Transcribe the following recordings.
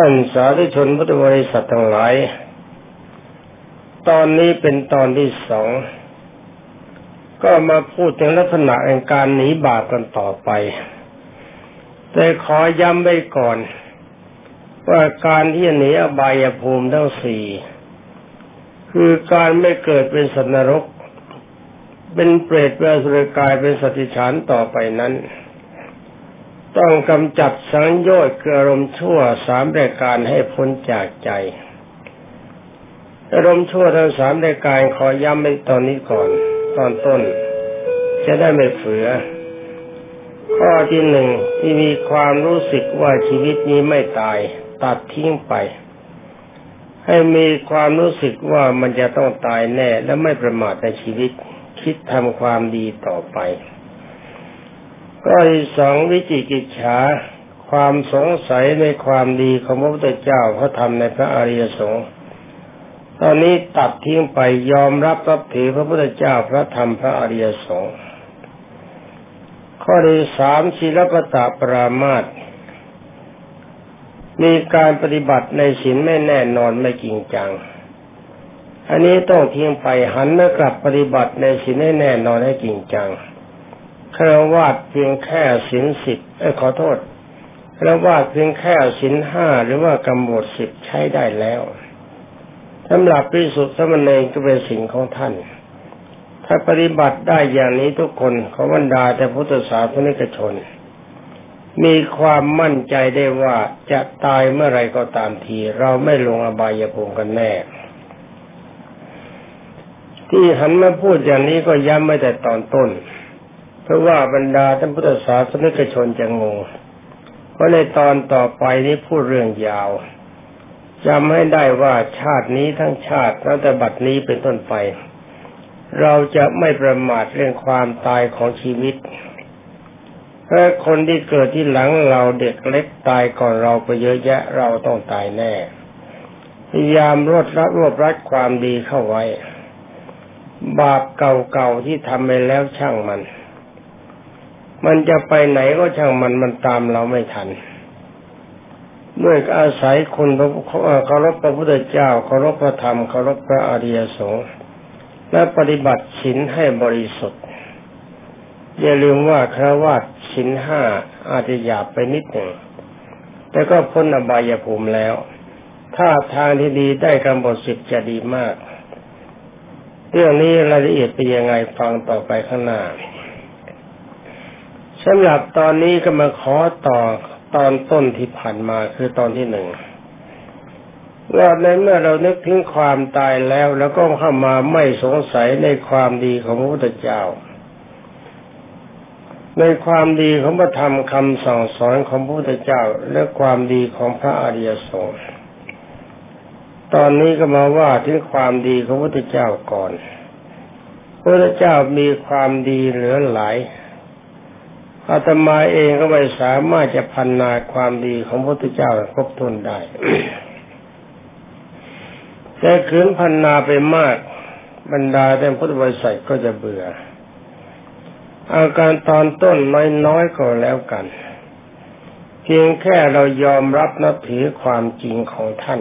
ท่านสาธุชนพุทธบริษัททั้งหลาย ตอนนี้เป็นตอนที่สอง ก็มาพูดถึงลักษณะแห่งการหนีบาปกันต่อไป แต่ขอย้ำไว้ก่อน ว่าการที่จะหนีอบายภูมิทั้งสี่ คือการไม่เกิดเป็นสัตว์นรก เป็นเปรตเป็นสุรกายเป็นสติฉานต่อไปนั้น ต้องกำจัดสังโยชน์คืออารมณ์ชั่วสามรายการให้พ้นจากใจอารมณ์ชั่วทั้งสามรายการขอย้ำในตอนนี้ก่อน ตอนต้น จะได้ไม่เฟือ ข้อที่หนึ่งที่มีความรู้สึกว่าชีวิตนี้ไม่ตาย ตัดทิ้งไป ให้มีความรู้สึกว่ามันจะต้องตายแน่และไม่ประมาทในชีวิต คิดทำความดีต่อไป ก็อีสองวิจิกิจฉาความสงสัยในความดีของพระพุทธเจ้าเขาทำในพระอริยสงฆ์ตอนนี้ตัดทิ้งไปยอมรับรับถือพระพุทธเจ้าพระธรรมพระอริยสงฆ์ข้อที่สามศีลปตะปรามาตมีการปฏิบัติในศีลไม่แน่นอนไม่จริงจัง อันนี้ต้องทิ้งไปหันมากลับปฏิบัติในศีลให้แน่นอนให้จริงจัง ครวาดเพียงแค่สินสิบเอ้ขอโทษครวาดเพียงแค่สินห้าหรือว่ากำหนดสิบใช้ได้แล้วสำหรับพิสุทธิ์สมณีก็เป็นสิ่งของท่าน ถ้าปฏิบัติได้อย่างนี้ทุกคนขอบรรดาแต่พุทธศาสนิกชน มีความมั่นใจได้ว่าจะตายเมื่อไรก็ตามที เราไม่ลงอบายภูมิกันแน่ ที่หันมาพูดอย่างนี้ก็ย้ำไม่แต่ตอนต้น เพราะว่าบรรดาท่านพุทธศาสนิกชนจะงง เพราะในตอนต่อไปนี้พูดเรื่องยาวจำให้ได้ว่าชาตินี้ทั้งชาติตั้งแต่บัดนี้เป็นต้นไป เราจะไม่ประมาทเรื่องความตายของชีวิตเพราะคนที่เกิดที่หลังเราเด็กเล็กตายก่อนเราไปเยอะแยะเราต้องตายแน่พยายามรวดรัดรวบรัดความดีเข้าไว้ บาปเก่าๆที่ทำไปแล้วช่างมัน มันจะไปไหนก็ช่างมันมันตามเราไม่ทันด้วยอาศัยคุณพระเคารพพระพุทธเจ้าเคารพพระธรรมเคารพพระอริยสงฆ์และปฏิบัติศีลให้บริสุทธิ์ อย่าลืมว่าคราวาสศีลห้าอาจจะหยาบไปนิดหนึ่งแต่ก็พ้นอบายภูมิแล้ว ถ้าทางที่ดีได้กำหนดสิบจะดีมาก เรื่องนี้รายละเอียดเป็นยังไงฟังต่อไปข้างหน้า สำหรับตอนนี้ก็มาขอต่อตอนต้นที่ผ่านมาคือตอนที่หนึ่งว่าในเมื่อเรานึกถึงความตายแล้วแล้วก็เข้ามาไม่สงสัยในความดีของพระพุทธเจ้า ในความดีของพระธรรมคำสั่งสอนของพระพุทธเจ้า และความดีของพระอริยสงฆ์ตอนนี้ก็มาว่าถึงความดีของพระพุทธเจ้าก่อนพระพุทธเจ้ามีความดีเหลือหลาย อาตมาเองก็ไม่สามารถจะพันนาความดีของพระพุทธเจ้าครบถ้วนได้ แต่ขืนพันนาไปมาก บรรดาแต่พุทธบริษัทก็จะเบื่อ อาการตอนต้นน้อยๆก็แล้วกัน เพียงแค่เรายอมรับนับถือความจริงของท่าน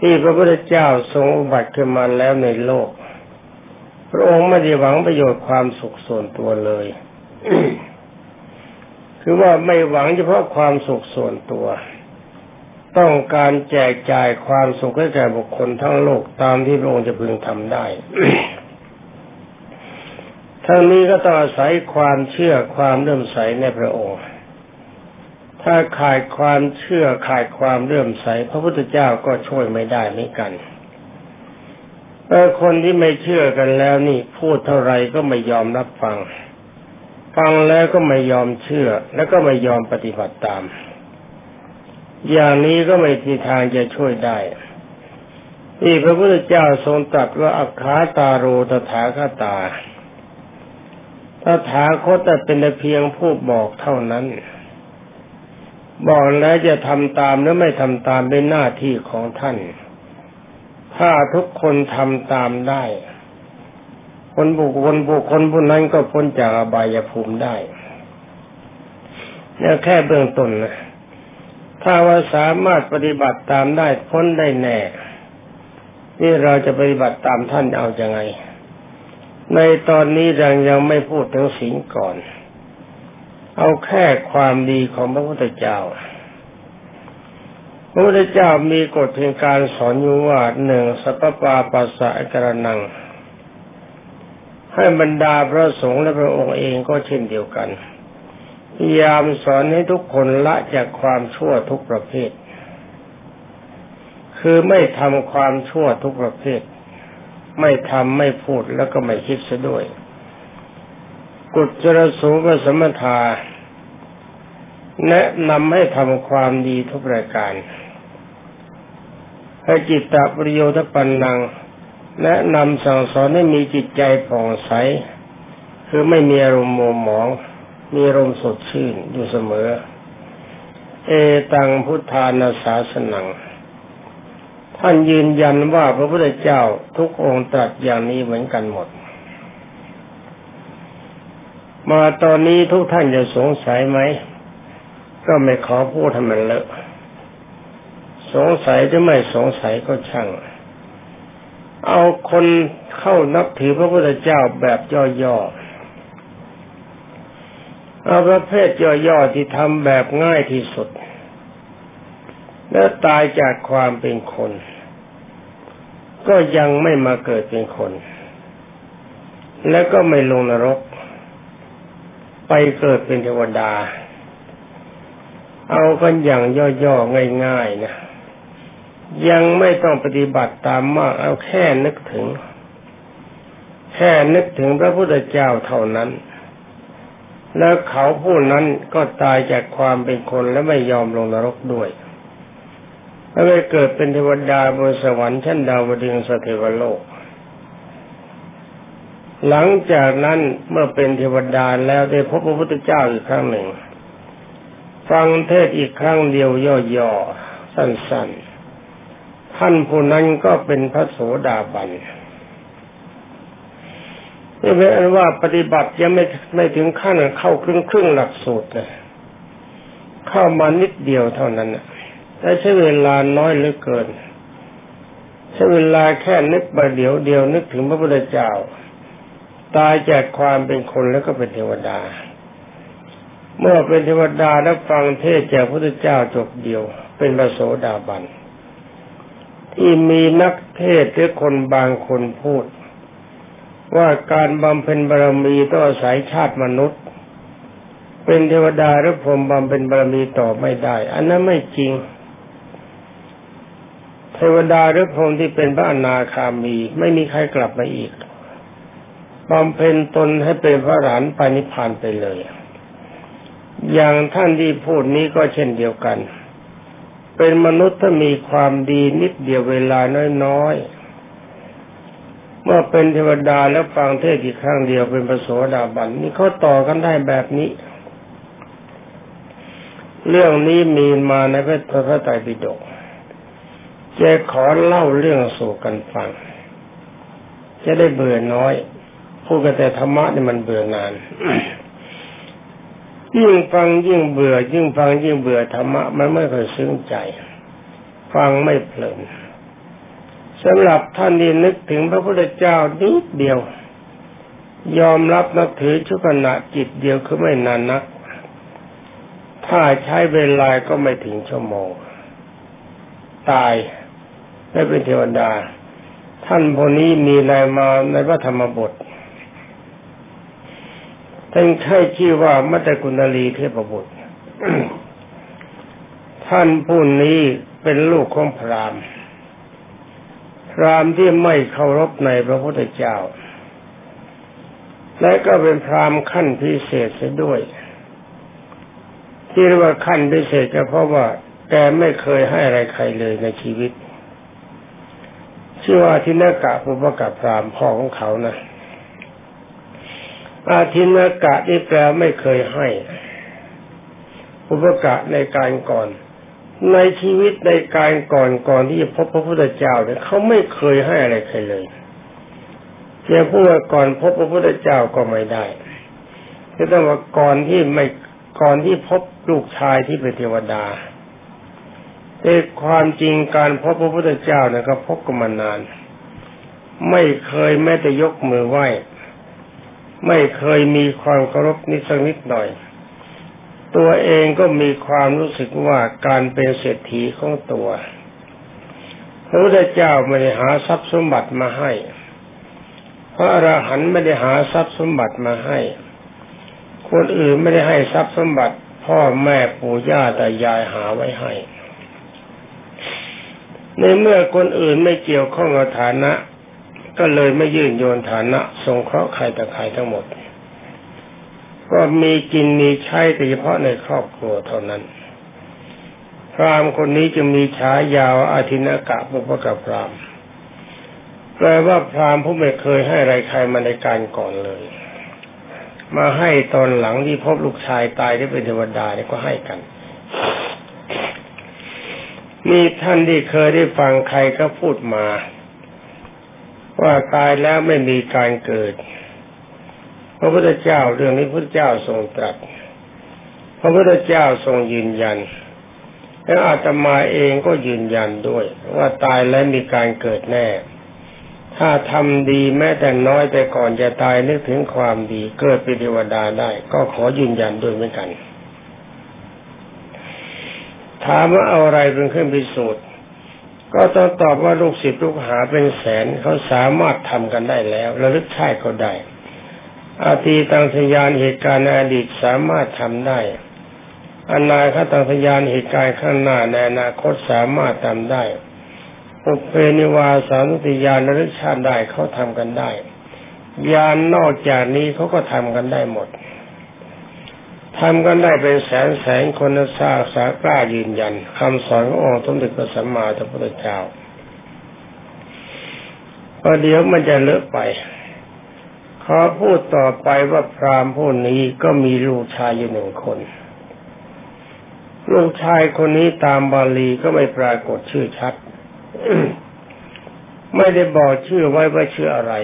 ที่พระพุทธเจ้าทรงอุบัติขึ้นมาแล้วในโลก พระองค์ไม่ได้หวังประโยชน์ความสุขส่วนตัวเลย คือว่าไม่หวังเฉพาะความสุขส่วนตัว ต้องการแจกจ่ายความสุขให้แก่บุคคลทั้งโลกตามที่พระองค์จะพึงทำได้ ทั้งนี้ก็ต้องอาศัยความเชื่อความเลื่อมใสในพระองค์ ถ้าขาดความเชื่อขาดความเลื่อมใส พระพุทธเจ้าก็ช่วยไม่ได้เหมือนกันเออคนที่ไม่เชื่อกันแล้วนี่พูดเท่าไรก็ไม่ยอมรับฟัง ฟังแล้วก็ไม่ยอมเชื่อ แล้วก็ไม่ยอมปฏิบัติตาม อย่างนี้ก็ไม่มีทางจะช่วยได้ที่พระพุทธเจ้าทรงตรัสว่าอัคขาตาโรตถาคตาตถาคตแต่เป็นเพียงผู้บอกเท่านั้น บอกแล้วจะทำตามหรือไม่ทำตามเป็นหน้าที่ของท่าน ถ้าทุกคนทำตามได้ คนบุคคลบุคคลผู้นั้นก็พ้นจากอบายภูมิได้เนี่ยแค่เบื้องต้นนะถ้าว่าสามารถปฏิบัติตามได้พ้นได้แน่ นี่เราจะปฏิบัติตามท่านเอาอยัางไง ในตอนนี้เรายังไม่พูดถึงศีลก่อน เอาแค่ความดีของพระพุทธเจ้า พระพุทธเจ้ามีกฎเพียงการสอนอยู่ว่าหนึ่งสัพปาปัสสะกระนัง ให้บรรดาพระสงฆ์และพระองค์เองก็เช่นเดียวกันพยายามสอนให้ทุกคนละจากความชั่วทุกประเภท คือไม่ทำความชั่วทุกประเภท ไม่ทำไม่พูดแล้วก็ไม่คิดซะด้วย กุศลสูงสมถาแนะนำให้ทำความดีทุกรายการให้จิตตปริโยทปันนัง แนะนำสั่งสอนให้มีจิตใจผ่องใส คือไม่มีอารมณ์โมหมอง มีลมสดชื่นอยู่เสมอ เอตังพุทธานาสาสนัง ท่านยืนยันว่าพระพุทธเจ้าทุกองค์ตรัสอย่างนี้เหมือนกันหมด มาตอนนี้ทุกท่านจะสงสัยไหม ก็ไม่ขอพูดทำมันเลอะ สงสัยจะไม่สงสัยก็ช่าง เอาคนเข้านับถือพระพุทธเจ้าแบบย่อๆ เอาประเภทย่อๆที่ทำแบบง่ายที่สุด แล้วตายจากความเป็นคน ก็ยังไม่มาเกิดเป็นคน แล้วก็ไม่ลงนรก ไปเกิดเป็นเทวดา เอากันอย่างย่อๆ ง่ายๆนะ ยังไม่ต้องปฏิบัติตามมาก เอาแค่นึกถึง แค่นึกถึงพระพุทธเจ้าเท่านั้น แล้วเขาผู้นั้นก็ตายจากความเป็นคนและไม่ยอมลงนรกด้วยและไปเกิดเป็นเทวดาบนสวรรค์ชั้นดาวดึงสเทวโลก หลังจากนั้นเมื่อเป็นเทวดาแล้วได้พบพระพุทธเจ้าอีกครั้งหนึ่ง ฟังเทศอีกครั้งเดียวย่อๆสั้นๆ ท่านผู้นั้นก็เป็นพระโสดาบันนี่เป็นอันว่าปฏิบัติยังไม่ไม่ถึงขั้นเข้าครึ่งครึ่งหลักสูตรเลยเข้ามานิดเดียวเท่านั้นแต่ใช้เวลาน้อยเหลือเกิน ใช้เวลาแค่นึกประเดี๋ยวเดียวนึกถึงพระพุทธเจ้า ตายจากความเป็นคนแล้วก็เป็นเทวดา เมื่อเป็นเทวดาแล้วฟังเทศจากพระพุทธเจ้าจบเดียว เป็นพระโสดาบัน ที่มีนักเทศหรือคนบางคนพูด ว่าการบำเพ็ญบารมีต้องอาศัยชาติมนุษย์ เป็นเทวดาหรือพรหมบำเพ็ญบารมีต่อไม่ได้ อันนั้นไม่จริง เทวดาหรือพรหมที่เป็นพระอนาคามี ไม่มีใครกลับมาอีกบำเพ็ญตนให้เป็นพระหลานปนิพานไปเลย อย่างท่านที่พูดนี้ก็เช่นเดียวกัน เป็นมนุษย์ถ้ามีความดีนิดเดียวเวลาน้อยๆ เมื่อเป็นเทวดาแล้วฟังเทศอีกครั้งเดียวเป็นพระโสดาบันนี่เขาต่อกันได้แบบนี้ เรื่องนี้มีมาในพระพระไตรปิฎกจะขอเล่าเรื่องสู่กันฟัง จะได้เบื่อน้อยพูดกันแต่ธรรมะนี่มันเบื่อนาน ยิ่งฟังยิ่งเบื่อ ยิ่งฟังยิ่งเบื่อธรรมะมันไม่เคยซึ้งใจ ฟังไม่เพลินสำหรับท่านที่นึกถึงพระพุทธเจ้านิดเดียว ยอมรับนับถือชุกขณะจิตเดียวคือไม่นานนัก ถ้าใช้เวลาก็ไม่ถึงชั่วโมง ตายไม่เป็นเทวดา ท่านพวกนี้มีอะไรมาในพระธรรมบท ท่านใช้ชื่อว่ามัตตกุณลีเทพบุตร ท่านผู้นี้เป็นลูกของพราหมณ์ พรามที่ไม่เคารพในพระพุทธเจ้า และก็เป็นพรามขั้นพิเศษเสียด้วย ที่เรียกว่าขั้นพิเศษก็เพราะว่าแกไม่เคยให้อะไรใครเลยในชีวิต ชื่อว่าทินกะภูปกะพรามพ่อของเขานะ อาทินกะนี่แปลไม่เคยให้ภูปกะในการก่อน ในชีวิตในการก่อนก่อนที่จะพบพระพุทธเจ้าเนี่ยเขาไม่เคยให้อะไรใครเลยจะพูดว่าก่อนพบพระพุทธเจ้าก็ไม่ได้จะต้องว่าก่อนที่ไม่ก่อนที่พบลูกชายที่เป็นเทวดาแต่ความจริงการพบพระพุทธเจ้านะก็พบกันมานาน ไม่เคยแม้แต่ยกมือไหว้ ไม่เคยมีความเคารพนิดสักนิดหน่อย ตัวเองก็มีความรู้สึกว่าการเป็นเศรษฐีของตัวพระพุทธเจ้าไม่ได้หาทรัพย์สมบัติมาให้ พระอรหันต์ไม่ได้หาทรัพย์สมบัติมาให้ คนอื่นไม่ได้ให้ทรัพย์สมบัติ พ่อแม่ปู่ย่าตายายหาไว้ให้ ในเมื่อคนอื่นไม่เกี่ยวข้องกับฐานะ ก็เลยไม่ยื่นโยนฐานะสงเคราะห์ใครแต่ใครทั้งหมด ก็มีกินมีใช้แต่เฉพาะในครอบครัวเท่านั้น พรามคนนี้จะมีฉายาวอาทินากะบุปกพรามแปลว่าพรามผู้ไม่เคยให้อะไรใครมาในการก่อนเลย มาให้ตอนหลังที่พบลูกชายตายได้เป็นเทวดาเนี่ยก็ให้กันมีท่านที่เคยได้ฟังใครก็พูดมา ว่าตายแล้วไม่มีการเกิด พระพุทธเจ้าเรื่องนี้พระพุทธเจ้าทรงตรัส พระพุทธเจ้าทรงยืนยัน แล้วอาตมาเองก็ยืนยันด้วย ว่าตายแล้วมีการเกิดแน่ ถ้าทำดีแม้แต่น้อยแต่ก่อนจะตายนึกถึงความดีเกิดเป็นเทวดาได้ ก็ขอยืนยันด้วยเหมือนกัน ถามว่าเอาอะไรเป็นเครื่องพิสูจน์ ก็ต้องตอบว่าลูกศิษย์ลูกหาเป็นแสนเขาสามารถทำกันได้แล้วระลึกชาติก็ได้ อาตีตังทยานเหตุการณ์ในอดีตสามารถทำได้อนาคตังพยานเหตุการณ์ข้างหน้าในอนาคตสามารถทำได้อุเพนิวาสานุติยานระลึกชาติได้เขาทำกันได้ยานนอกจากนี้เขาก็ทำกันได้หมด ทำกันได้เป็นแสนแสนคนทราสากล้ายืนยันคำสอนขององค์สมเด็จพระสัมมาสัมพุทธเจ้าพอเดี๋ยวมันจะเลอะไปขอพูดต่อไปว่าพรามผู้นี้ก็มีลูกชายอยู่หนึ่งคน ลูกชายคนนี้ตามบาลีก็ไม่ปรากฏชื่อชัด ไม่ได้บอกชื่อไว้ว่าชื่ออะไร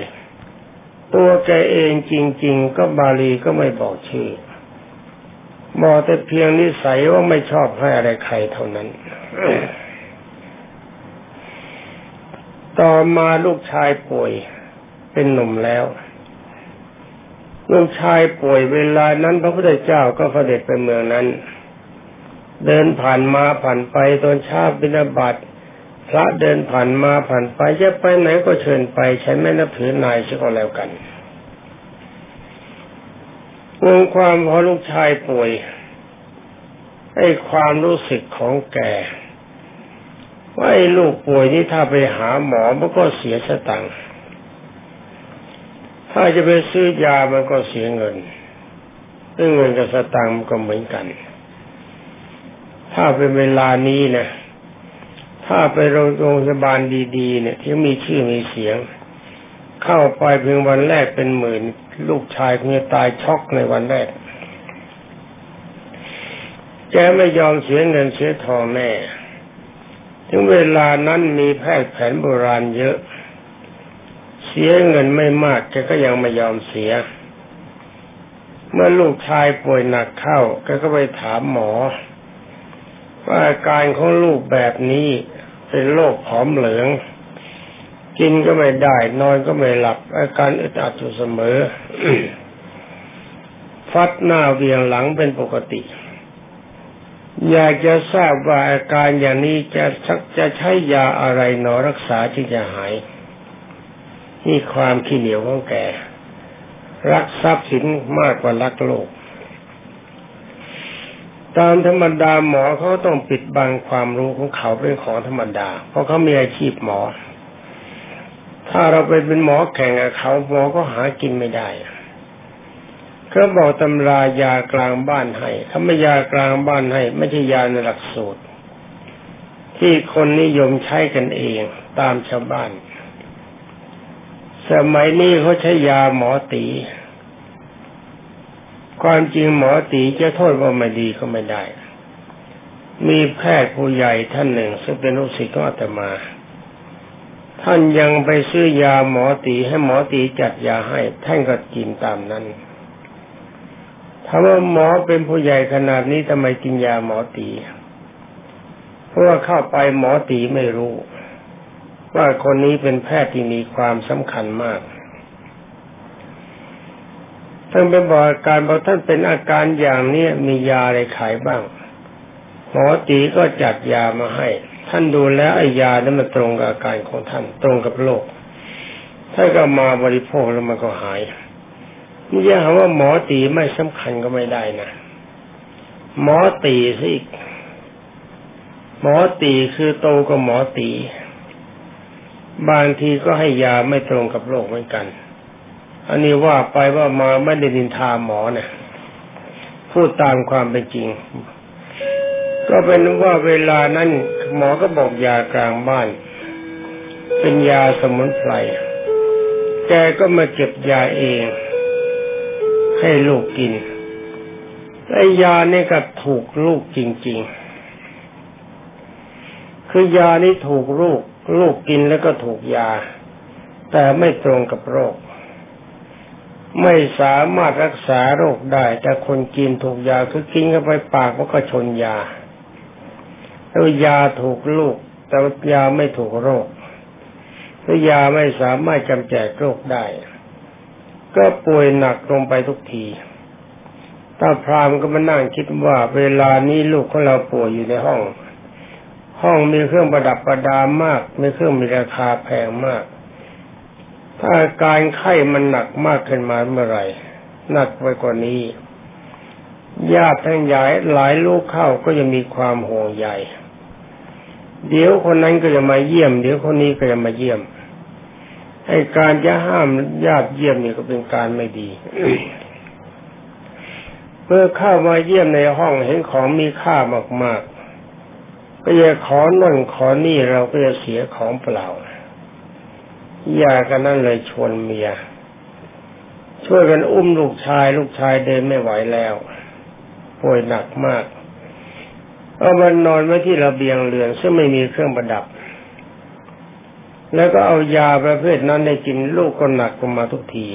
ตัวแกเองจริง ๆ ก็บาลีก็ไม่บอกชื่อ บอกแต่เพียงนิสัยว่าไม่ชอบให้อะไรใครเท่านั้น ต่อมาลูกชายป่วย เป็นหนุ่มแล้ว ลูกชายป่วยเวลานั้น พระพุทธเจ้าก็เสด็จไปเมืองนั้น เดินผ่านมาผ่านไปตอนชาบิณฑบาตพระเดินผ่านมาผ่านไปจะไปไหนก็เชิญไป ฉันไม่นับถือนายเสียก็แล้วกัน รวงความพอลูกชายป่วยไอ้ความรู้สึกของแกว่าไอ้ลูกป่วยนี่ถ้าไปหาหมอมันก็เสียสตังค์ถ้าจะไปซื้อยามันก็เสียเงินซึ่งเงินกับสตังค์มันก็เหมือนกัน ถ้าเป็นเวลานี้นะถ้าไปโรงพยาบาลดีๆ เนี่ยที่มีชื่อมีเสียง เข้าไปเพียงวันแรกเป็นหมื่น ลูกชายคงจะตายช็อกในวันแรก แกไม่ยอมเสียเงินเสียทองแน่ ถึงเวลานั้นมีแพทย์แผนโบราณเยอะ เสียเงินไม่มากแกก็ยังไม่ยอมเสีย เมื่อลูกชายป่วยหนักเข้าแกก็ไปถามหมอ ว่าอาการของลูกแบบนี้เป็นโรคผอมเหลือง กินก็ไม่ได้ นอนก็ไม่หลับ อาการอึดอัดอยู่เสมอ ฟัดหน้าเวียงหลังเป็นปกติ อยากจะทราบว่าอาการอย่างนี้จะสักจะใช้ยาอะไรหนอรักษาที่จะหาย นี่ความขี้เหนียวของแก รักทรัพย์สินมากกว่ารักโลก ตามธรรมดาหมอเขาต้องปิดบังความรู้ของเขาเป็นของธรรมดา เพราะเขามีอาชีพหมอ ถ้าเราไปเป็นหมอแข่งกับเขาหมอก็หากินไม่ได้เขาบอกตำรายากลางบ้านให้ถ้าไม่ยากลางบ้านให้ ไม่ใช่ยาในหลักสูตร ที่คนนิยมใช้กันเองตามชาวบ้าน สมัยนี้เขาใช้ยาหมอตี ความจริงหมอตีจะโทษว่าไม่ดีก็ไม่ได้ มีแพทย์ผู้ใหญ่ท่านหนึ่ง ซึ่งเป็นลูกศิษย์ของอาตมา ท่านยังไปซื้อยาหมอตีให้หมอตีจัดยาให้ท่านก็กินตามนั้นถ้าว่าหมอเป็นผู้ใหญ่ขนาดนี้ทำไมกินยาหมอตี เพราะว่าเข้าไปหมอตีไม่รู้ ว่าคนนี้เป็นแพทย์ที่มีความสำคัญมากท่านไปบอกอาการบอกท่านเป็นอาการอย่างนี้มียาอะไรขายบ้าง หมอตีก็จัดยามาให้ ท่านดูแล้วไอ้ยานั้นมันตรงกับอาการของท่านตรงกับโรคท่านก็มาบริโภคแล้วมันก็หายไม่ใช่ว่าหมอตีไม่สำคัญก็ไม่ได้นะหมอตีสิหมอตีคือโตกับหมอตี บางทีก็ให้ยาไม่ตรงกับโรคเหมือนกัน อันนี้ว่าไปว่ามาไม่ได้ดินทาหมอเนะพูดตามความเป็นจริง ก็เป็นว่าเวลานั้นหมอก็บอกยากลางบ้าน เป็นยาสมุนไพรแกก็มาเก็บยาเอง ให้ลูกกินไอ้ยานี่ก็ถูกลูกจริง ๆ คือยานี่ถูกลูก ลูกกินแล้วก็ถูกยา แต่ไม่ตรงกับโรค ไม่สามารถรักษาโรคได้ แต่คนกินถูกยาคือกินเข้าไปปากมันก็ชนยา แล้วยาถูกลูก แต่ยาไม่ถูกโรคแล้วยาไม่สามารถจำแจกโรคได้ ก็ป่วยหนักลงไปทุกทีถ้าพรามก็มานั่งคิดว่า เวลานี้ลูกของเราป่วยอยู่ในห้อง ห้องมีเครื่องประดับประดามาก มีเครื่องมีราคาแพงมาก ถ้าการไข้มันหนักมากขึ้นมาเมื่อไหร่หนักไปกว่านี้ญาติทั้งใหญ่หลายลูกเข้าก็จะมีความห่วงใย เดี๋ยวคนนั้นก็จะมาเยี่ยม เดี๋ยวคนนี้ก็จะมาเยี่ยมไอ้การจะห้ามญาติเยี่ยมเนี่ยก็เป็นการไม่ดีเมื่อเข้ามาเยี่ยมในห้องเห็นของมีค่ามากๆ ก็จะขอน่นขอนี่เราก็จะเสียของเปล่าอย่ากันนั่นเลยชวนเมีย ช่วยกันอุ้มลูกชาย ลูกชายเดินไม่ไหวแล้ว ป่วยหนักมาก เอามันนอนไว้ที่ระเบียงเรือนซึ่งไม่มีเครื่องประดับ แล้วก็เอายาประเภทนั้นในกินลูกก็หนักลงมาทุกที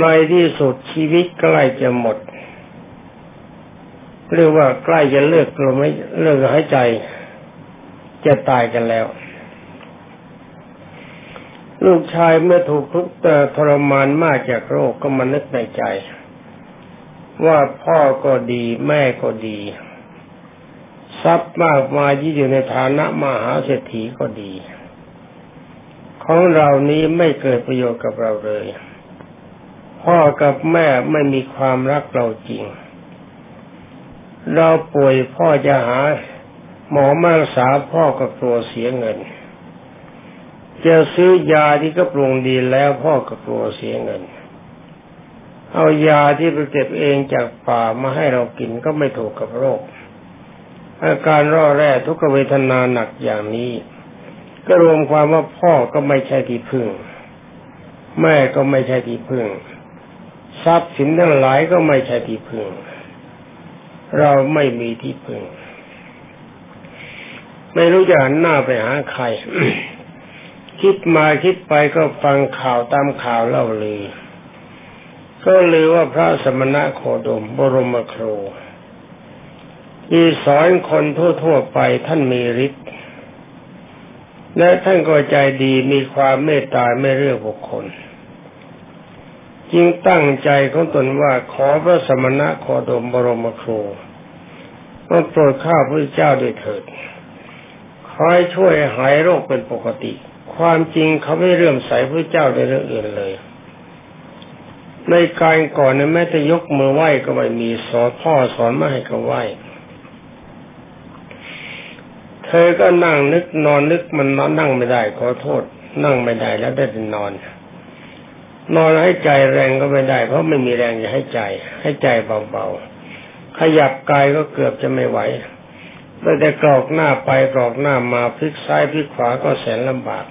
ในที่สุดชีวิตใกล้จะหมด เรียกว่าใกล้จะเลิกลมไม่เลิกหายใจ จะตายกันแล้ว ลูกชายเมื่อถูกทุกข์ทรมานมากจากโรคก็มานึกในใจ ว่าพ่อก็ดีแม่ก็ดี ทรัพย์มากมายที่อยู่ในฐานะมหาเศรษฐีก็ดี ของเรานี้ไม่เกิดประโยชน์กับเราเลย พ่อกับแม่ไม่มีความรักเราจริง เราป่วยพ่อจะหาหมอมารักษาพ่อก็กลัวเสียเงิน จะซื้อยาที่ก็ปรุงดีแล้วพ่อก็กลัวเสียเงิน เอายาที่ไปเก็บเองจากป่ามาให้เรากินก็ไม่ถูกกับโรค อาการร่อแร่ทุกเวทนาหนักอย่างนี้ ก็รวมความว่าพ่อก็ไม่ใช่ที่พึ่ง แม่ก็ไม่ใช่ที่พึ่ง ทรัพย์สินทั้งหลายก็ไม่ใช่ที่พึ่ง เราไม่มีที่พึ่ง ไม่รู้จะหันหน้าไปหาใคร คิดมาคิดไปก็ฟังข่าวตามข่าวเล่าเลือก็เลือว่าพระสมณะโคดมบรมครู มีสอนคนทั่วๆไปท่านมีฤทธิ์และท่านก็ใจดีมีความเมตตาไม่เลือกบุคคล จึงตั้งใจของตนว่าขอพระสมณะโคดมบรมครูมาโปรดข้าพระเจ้าด้วยเถิดคอยช่วยหายโรคเป็นปกติ ความจริงเขาไม่เรื่มใสพระเจ้าในเรื่องอื่นเลย ในการก่อนนแม้แต่ยกมือไหว้ก็ไม่มีสอนพ่อสอนมาให้ก็ไหว้ เธอก็นั่งนึกนอนนึกมันนอนนั่งไม่ได้ขอโทษ นั่งไม่ได้แล้วได้แต่นอน นอนให้ใจแรงก็ไม่ได้ เพราะไม่มีแรงจะให้ใจ ให้ใจเบาๆขยับกายก็เกือบจะไม่ไหวแต่กรอกหน้าไปกรอกหน้ามาพลิกซ้ายพลิกขวาก็แสนลำบาก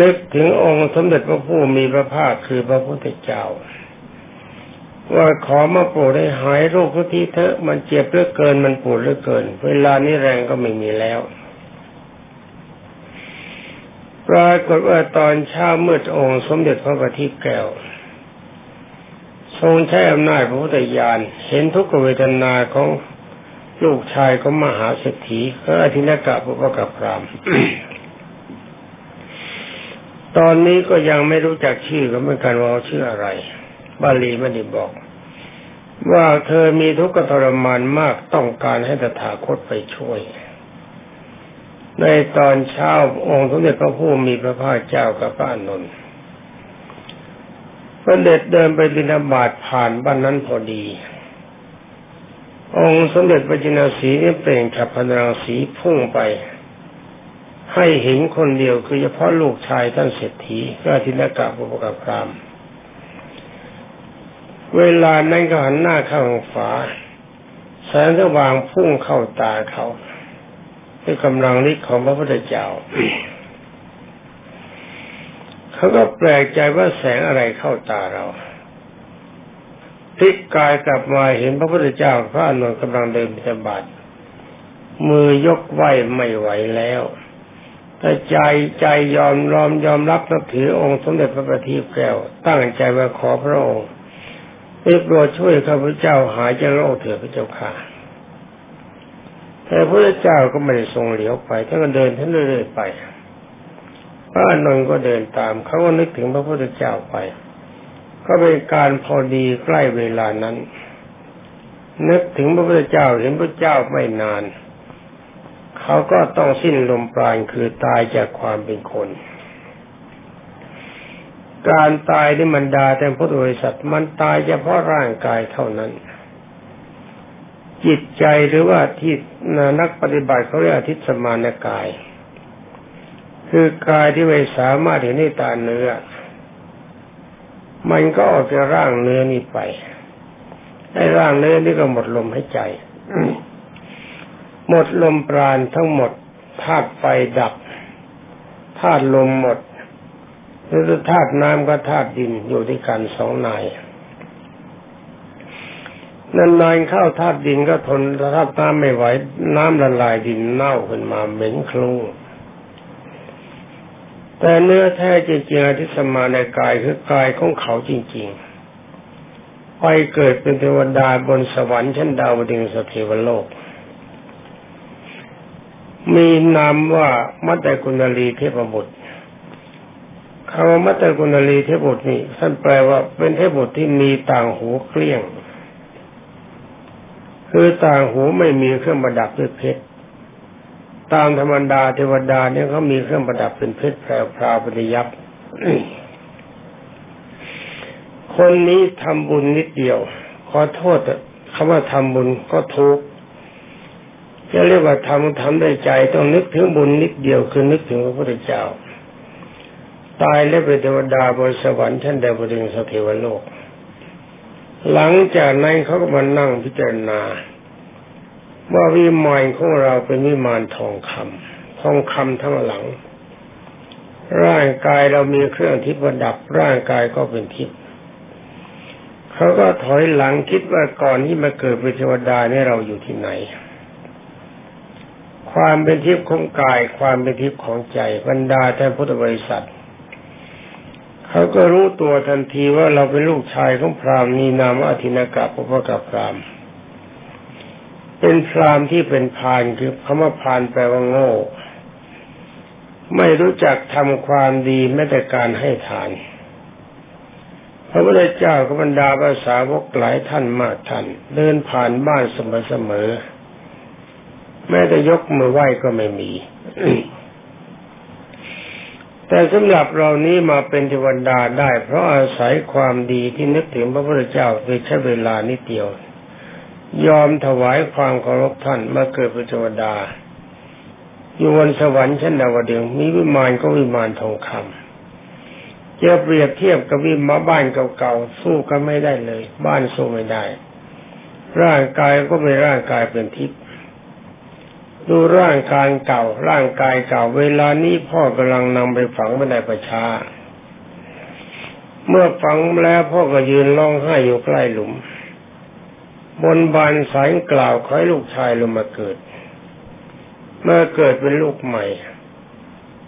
นึกถึงองค์สมเด็จพระผู้มีพระภาคคือพระพุทธเจ้า ว่าขอมาโปรดให้หายโรคทุกทีเถอะมันเจ็บเหลือเกินมันปวดเหลือเกิน เวลานี้แรงก็ไม่มีแล้วปรากฏว่าตอนเช้ามืดองค์สมเด็จพระบัณฑิตแก้ว ทรงใช้อำนาจพระพุทธญาณเห็นทุกเวทนาของลูกชายของมหาเศรษฐีก็อธินกะปุปกับพราม ตอนนี้ก็ยังไม่รู้จักชื่อก็เหมือนกันว่าชื่ออะไร บาลีไม่ได้บอก ว่าเธอมีทุกข์ทรมานมากต้องการให้ตถาคตไปช่วย ในตอนเช้าองค์สมเด็จพระผู้มีพระภาคเจ้ากับพระอนุนพระเด็จเดินไปบิณฑบาตผ่านบ้านนั้นพอดี องค์สมเด็จพระจินสีนี่เปล่งฉับพลังสีพุ่งไป ให้เห็นคนเดียวคือเฉพาะลูกชายท่านเศรษฐีก็ทินกะบุปกพราม เวลานั้นก็หันหน้าเข้าฝาแสงสว่างพุ่งเข้าตาเขาด้วยกำลังฤทธิ์ของพระพุทธเจ้า เขาก็แปลกใจว่าแสงอะไรเข้าตาเราพลิกกายกลับมาเห็นพระพุทธเจ้าพระอนุนกำลังเดินบิณฑบาตมือยกไหวไม่ไหวแล้วแต่ใจใจยอมรอมยอมรับนับถือองค์สมเด็จพระบัณฑิตแก้ว ตั้งใจว่าขอพระองค์ ได้โปรดช่วยข้าพเจ้าหายจากโรคเถิดพระเจ้าค่ะแต่พระเจ้าก็ไม่ได้ทรงเหลียวไปท่านก็เดินท่านเรื่อยๆไปพระอนุนก็เดินตามเขาก็นึกถึงพระพุทธเจ้าไป ก็เป็นการพอดีใกล้เวลานั้น นึกถึงพระพุทธเจ้าเห็นพระเจ้าไม่นาน เขาก็ต้องสิ้นลมปราณคือตายจากความเป็นคน การตายที่มันดาแต่พุทธบริษัทมันตายเฉพาะร่างกายเท่านั้น จิตใจหรือว่าที่นักปฏิบัติเขาเรียกทิศสมานกาย คือกายที่ไม่สามารถเห็นในตาเนื้อ มันก็ออกจากร่างเนื้อนี้ไปไอ้ร่างเนื้อนี่ก็หมดลมหายใจ หมดลมปราณทั้งหมดธาตุไฟดับธาตุลมหมด หรือธาตุน้ำก็ธาตุดินอยู่ด้วยกันสองนายนานๆเข้าธาตุดินก็ทนธาตุน้ำไม่ไหว น้ำละลายดินเน่าขึ้นมาเหม็นคลุ้งแต่เนื้อแท้จริงๆที่สมาในกายคือกายของเขาจริง ๆ ไปเกิดเป็นเทวดาบนสวรรค์ชั้นดาวดึงสเทวโลก มีนามว่ามัตตกุณลีเทพบุตร คำว่ามัตตกุณลีเทพบุตรนี่ท่านแปลว่าเป็นเทพบุตรที่มีต่างหูเกลี้ยง คือต่างหูไม่มีเครื่องประดับด้วยเพชรตามธรรมดาเทวดาเนี่ยเขามีเครื่องประดับเป็นเพชรแพรวพราวปริยับคนนี้ทำบุญนิดเดียว ขอโทษคำว่าทำบุญก็ทุกจะเรียกว่าทำทำด้ใจต้องนึกถึงบุญนิดเดียวคือนึกถึงพระพุทธเจ้า ตายแล้วเป็นเทวดาบนสวรรค์ชั้นดาวดึงสเทวโลก หลังจากนั้นเขาก็มานั่งพิจารณา ว่าวิมานของเราเป็นวิมานทองคำทองคำทั้งหลัง ร่างกายเรามีเครื่องทิพย์ประดับ ร่างกายก็เป็นทิพย์เขาก็ถอยหลังคิดว่าก่อนที่มาเกิดเป็นเทวดาเนี่ยเราอยู่ที่ไหน ความเป็นทิพย์ของกาย ความเป็นทิพย์ของใจบรรดาท่านพุทธบริษัท เขาก็รู้ตัวทันทีว่าเราเป็นลูกชายของพราหมณ์มีนามว่าอธินกะพระกับพราหมณ์เป็นพราหมณ์ที่เป็นพานคือคำว่าพานแปลว่าโง่ ไม่รู้จักทำความดีแม้แต่การให้ทานพระพุทธเจ้ากับบรรดาภาษาวกหลายท่านมากท่านเดินผ่านบ้านเสมอๆแม้แต่ยกมือไหว้ก็ไม่มี แต่สำหรับเรานี้มาเป็นเทวดาได้ เพราะอาศัยความดีที่นึกถึงพระพุทธเจ้าโดยใช้เวลานิดเดียว ยอมถวายความเคารพท่านมาเกิดเป็นเทวดาอยู่บนสวรรค์ชั้นดาวดึงมีวิมานก็วิมานทองคำจะเปรียบเทียบกับวิมาบ้านเก่าๆสู้กันไม่ได้เลย บ้านสู้ไม่ได้ ร่างกายก็เป็นร่างกายเป็นทิพย์ ดูร่างกายเก่า ร่างกายเก่า เวลานี้พ่อกำลังนำไปฝังไว้ในประชา เมื่อฝังแล้วพ่อก็ยืนร้องไห้อยู่ใกล้หลุม บนบานสายกล่าวขอให้ลูกชายลงมาเกิด เมื่อเกิดเป็นลูกใหม่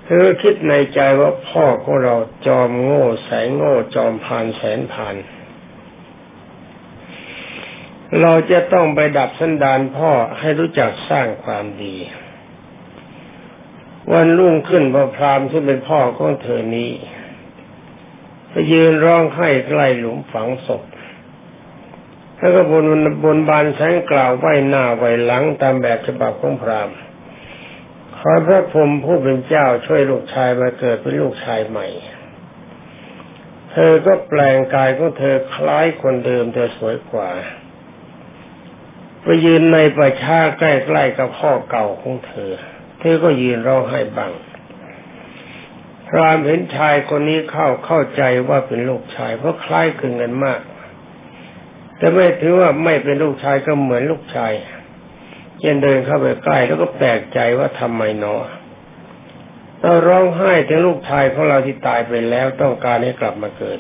เธอคิดในใจว่าพ่อของเราจอมโง่แสงโง่จอมพานแสนพาน เราจะต้องไปดับสันดานพ่อให้รู้จักสร้างความดี วันรุ่งขึ้นพระพรามซึ่งเป็นพ่อของเธอนี้ไปยืนร้องไห้ใกล้หลุมฝังศพแล้วก็บนบนบานแสงกล่าวไหวหน้าไหวหลังตามแบบฉบับของพรามขอพระพรหมผู้เป็นเจ้าช่วยลูกชายมาเกิดเป็นลูกชายใหม่ เธอก็แปลงกายของเธอคล้ายคนเดิมแต่สวยกว่า ไปยืนในประชาใกล้ๆกับพ่อเก่าของเธอ เธอก็ยืนร้องไห้บังพรามเห็นชายคนนี้เข้าเข้าใจว่าเป็นลูกชาย เพราะคล้ายคลึงกันมาก แต่ไม่ถือว่าไม่เป็นลูกชายก็เหมือนลูกชายเย็นเดินเข้าไปใกล้แล้วก็แปลกใจว่าทำไมเนาะเราร้องไห้ถึงลูกชายของเราที่ตายไปแล้วต้องการให้กลับมาเกิด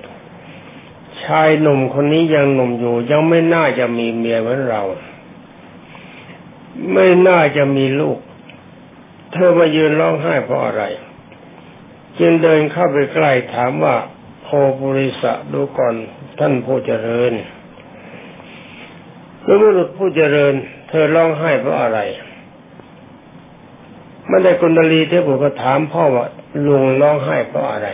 ชายหนุ่มคนนี้ยังหนุ่มอยู่ยังไม่น่าจะมีเมียเหมือนเรา ไม่น่าจะมีลูก เธอมายืนร้องไห้เพราะอะไร จึงเดินเข้าไปใกล้ถามว่าโพบุริสะดูก่อนท่านผู้เจริญเมื่อบุรุษผู้เจริญ เธอร้องไห้เพราะอะไรมันได้กุณลีเทพบุตรก็ถามพ่อว่าลุงร้องไห้เพราะอะไร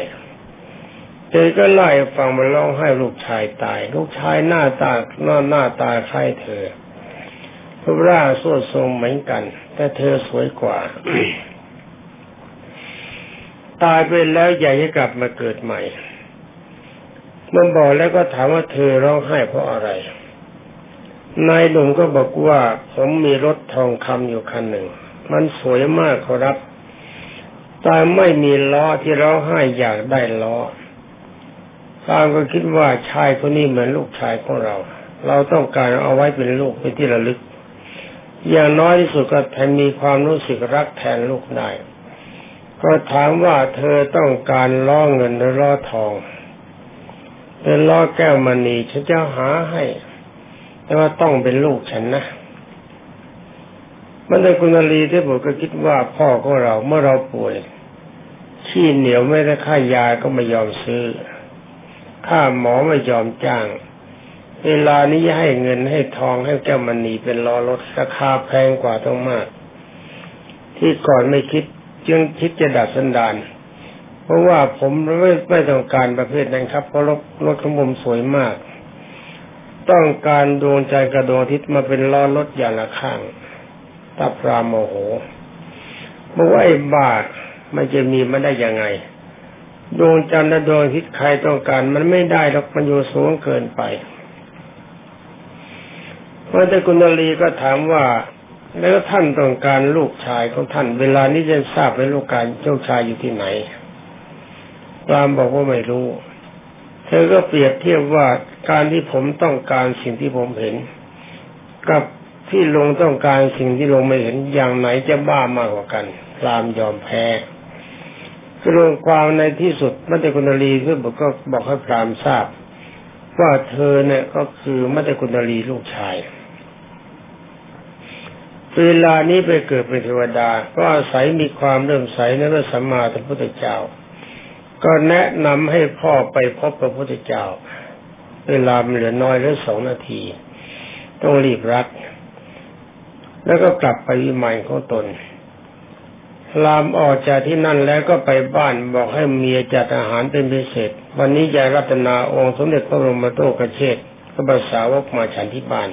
เธอก็ไล่ฟังมันร้องไห้ลูกชายตาย ลูกชายหน้าตาหน้าหน้าตาคล้ายเธอ รูปร่างสวดทรงเหมือนกัน แต่เธอสวยกว่า ตายไปแล้วอยากจะกลับมาเกิดใหม่ มันบอกแล้วก็ถามว่าเธอร้องไห้เพราะอะไร นายหนุ่มก็บอกว่าผมมีรถทองคำอยู่คันหนึ่ง มันสวยมากครับแต่ไม่มีล้อที่ร้องไห้อยากได้ล้อตามก็คิดว่าชายคนนี้เหมือนลูกชายของเรา เราต้องการเอาไว้เป็นลูกเป็นที่ระลึก อย่างน้อยที่สุดก็แทนมีความรู้สึกรักแทนลูกได้ ก็ถามว่าเธอต้องการล่อเงินหรือล่อทองเป็นล่อแก้วมณีฉันจะหาให้ แต่ว่าต้องเป็นลูกฉันนะมันในคุณลีที่ผมก็คิดว่าพ่อของเราเมื่อเราป่วย ขี้เหนียวไม่ได้ค่ายาก็ไม่ยอมซื้อ ค่าหมอไม่ยอมจ้าง เวลานี้ให้เงินให้ทองให้แก้วมณีเป็นล้อรถราคาแพงกว่าต้องมาก ที่ก่อนไม่คิดจึงคิดจะดัดสันดานเพราะว่าผมไม่ไม่ต้องการประเภทนั้นครับ เพราะรถรถของผมสวยมาก ต้องการดวงใจกระดวงทิศมาเป็นล้อรถอย่างละข้างตับรามโมโหเมื่อว่าไอ้บาทมันจะมีมันได้ยังไง ดวงจันทร์และดวงทิศใครต้องการ มันไม่ได้หรอกมันอยู่สูงเกินไป พระเจ้ากุณลีก็ถามว่า แล้วท่านต้องการลูกชายของท่าน เวลานี้จะทราบไหมลูกการเจ้าชายอยู่ที่ไหนพรามบอกว่าไม่รู้ เธอก็เปรียบเทียบว่าการที่ผมต้องการสิ่งที่ผมเห็น กับที่ลงต้องการสิ่งที่ลงไม่เห็นอย่างไหนจะบ้ามากกว่ากันพรามยอมแพ้กรวงความในที่สุดมัตตคุณลีก็บอกก็บอกให้พรามทราบ ว่าเธอเนี่ยก็คือมัตตคุณลีลูกชาย เวลานี้ไปเกิดเป็นเทวดา ก็อาศัยมีความเริ่มใสในพระสัมมาสัมพุทธเจ้า ก็แนะนำให้พ่อไปพบพระพุทธเจ้า เวลาเหลือน้อยเหลือสองนาที ต้องรีบรัดแล้วก็กลับไปวิมานของตน ลามออกจากที่นั่นแล้วก็ไปบ้านบอกให้เมียจัดอาหารเป็นพิเศษ วันนี้ยายรัตนาองค์สมเด็จพระบรมโตกเชษก็ภาษาวกมาฉันที่บ้าน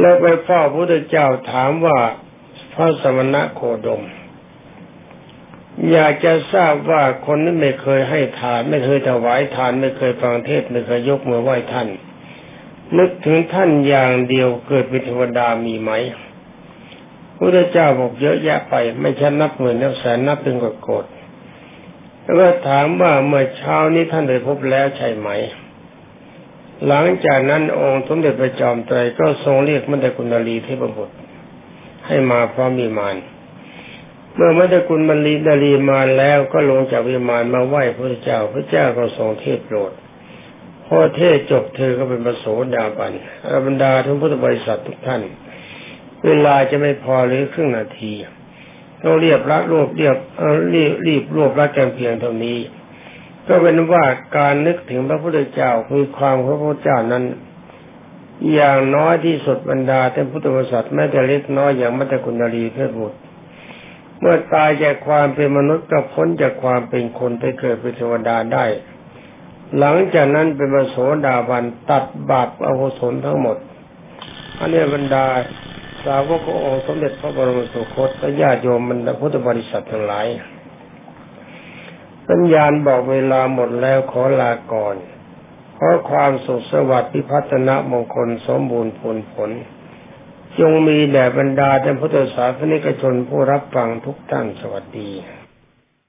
แล้วไปพ่อพระพุทธเจ้าถามว่าพระสมณะโคดม อยากจะทราบว่าคนนั้นไม่เคยให้ทาน ไม่เคยถวายทานไม่เคยฟังเทศไม่เคยยกมือไหว้ท่าน นึกถึงท่านอย่างเดียวเกิดเป็นเทวดามีไหมพระพุทธเจ้าบอกเยอะแยะไป ไม่ใช่นับหมื่นนับแสนนับเป็นกดกดแล้วก็ถามว่าเมื่อเช้านี้ท่านได้พบแล้วใช่ไหม หลังจากนั้นองค์สมเด็จพระจอมไตรก็ทรงเรียกมัตตกุณลีเทพบุตรให้มาพร้อมมีมาน เมื่อมัตตกุณมลีดาลีมาแล้วก็ลงจากวิมานมาไหว้พระเจ้า พระเจ้าก็ทรงเทศโปรดพอเทศจบเธอก็เป็นประโสดาบันอรบรรดาทั้งพุทธบริษัททุกท่าน เวลาจะไม่พอหรือครึ่งนาทีต้องเรียบรัดรวบเรียบรีบรีบรวบรัดกันเพียงเท่านี้ ก็เป็นว่าการนึกถึงพระพุทธเจ้าคือความพระพุทธเจ้านั้น อย่างน้อยที่สุดบรรดาท่านพุทธบริษัทแม้แต่เล็กน้อยอย่างมัตตคุณนารีเพศบุตร เมื่อตายจากความเป็นมนุษย์ก็พ้นจากความเป็นคนไปเกิดเป็นเทวดาได้ หลังจากนั้นเป็นมโสดาบันตัดบาปอโหสนทั้งหมดอันนี้บรรดาสาวกองสมเด็จพระบรมสุคตและญาติโยมบรรดาพุทธบริษัททั้งหลาย สัญญาณบอกเวลาหมดแล้วขอลาก่อนขอความสุขสวัสดิ์พิพัฒนมงคลสมบูรณ์ผลผล จงมีแด่บรรดาท่านพุทธศาสนิกชนผู้รับฟังทุกท่านสวัสดี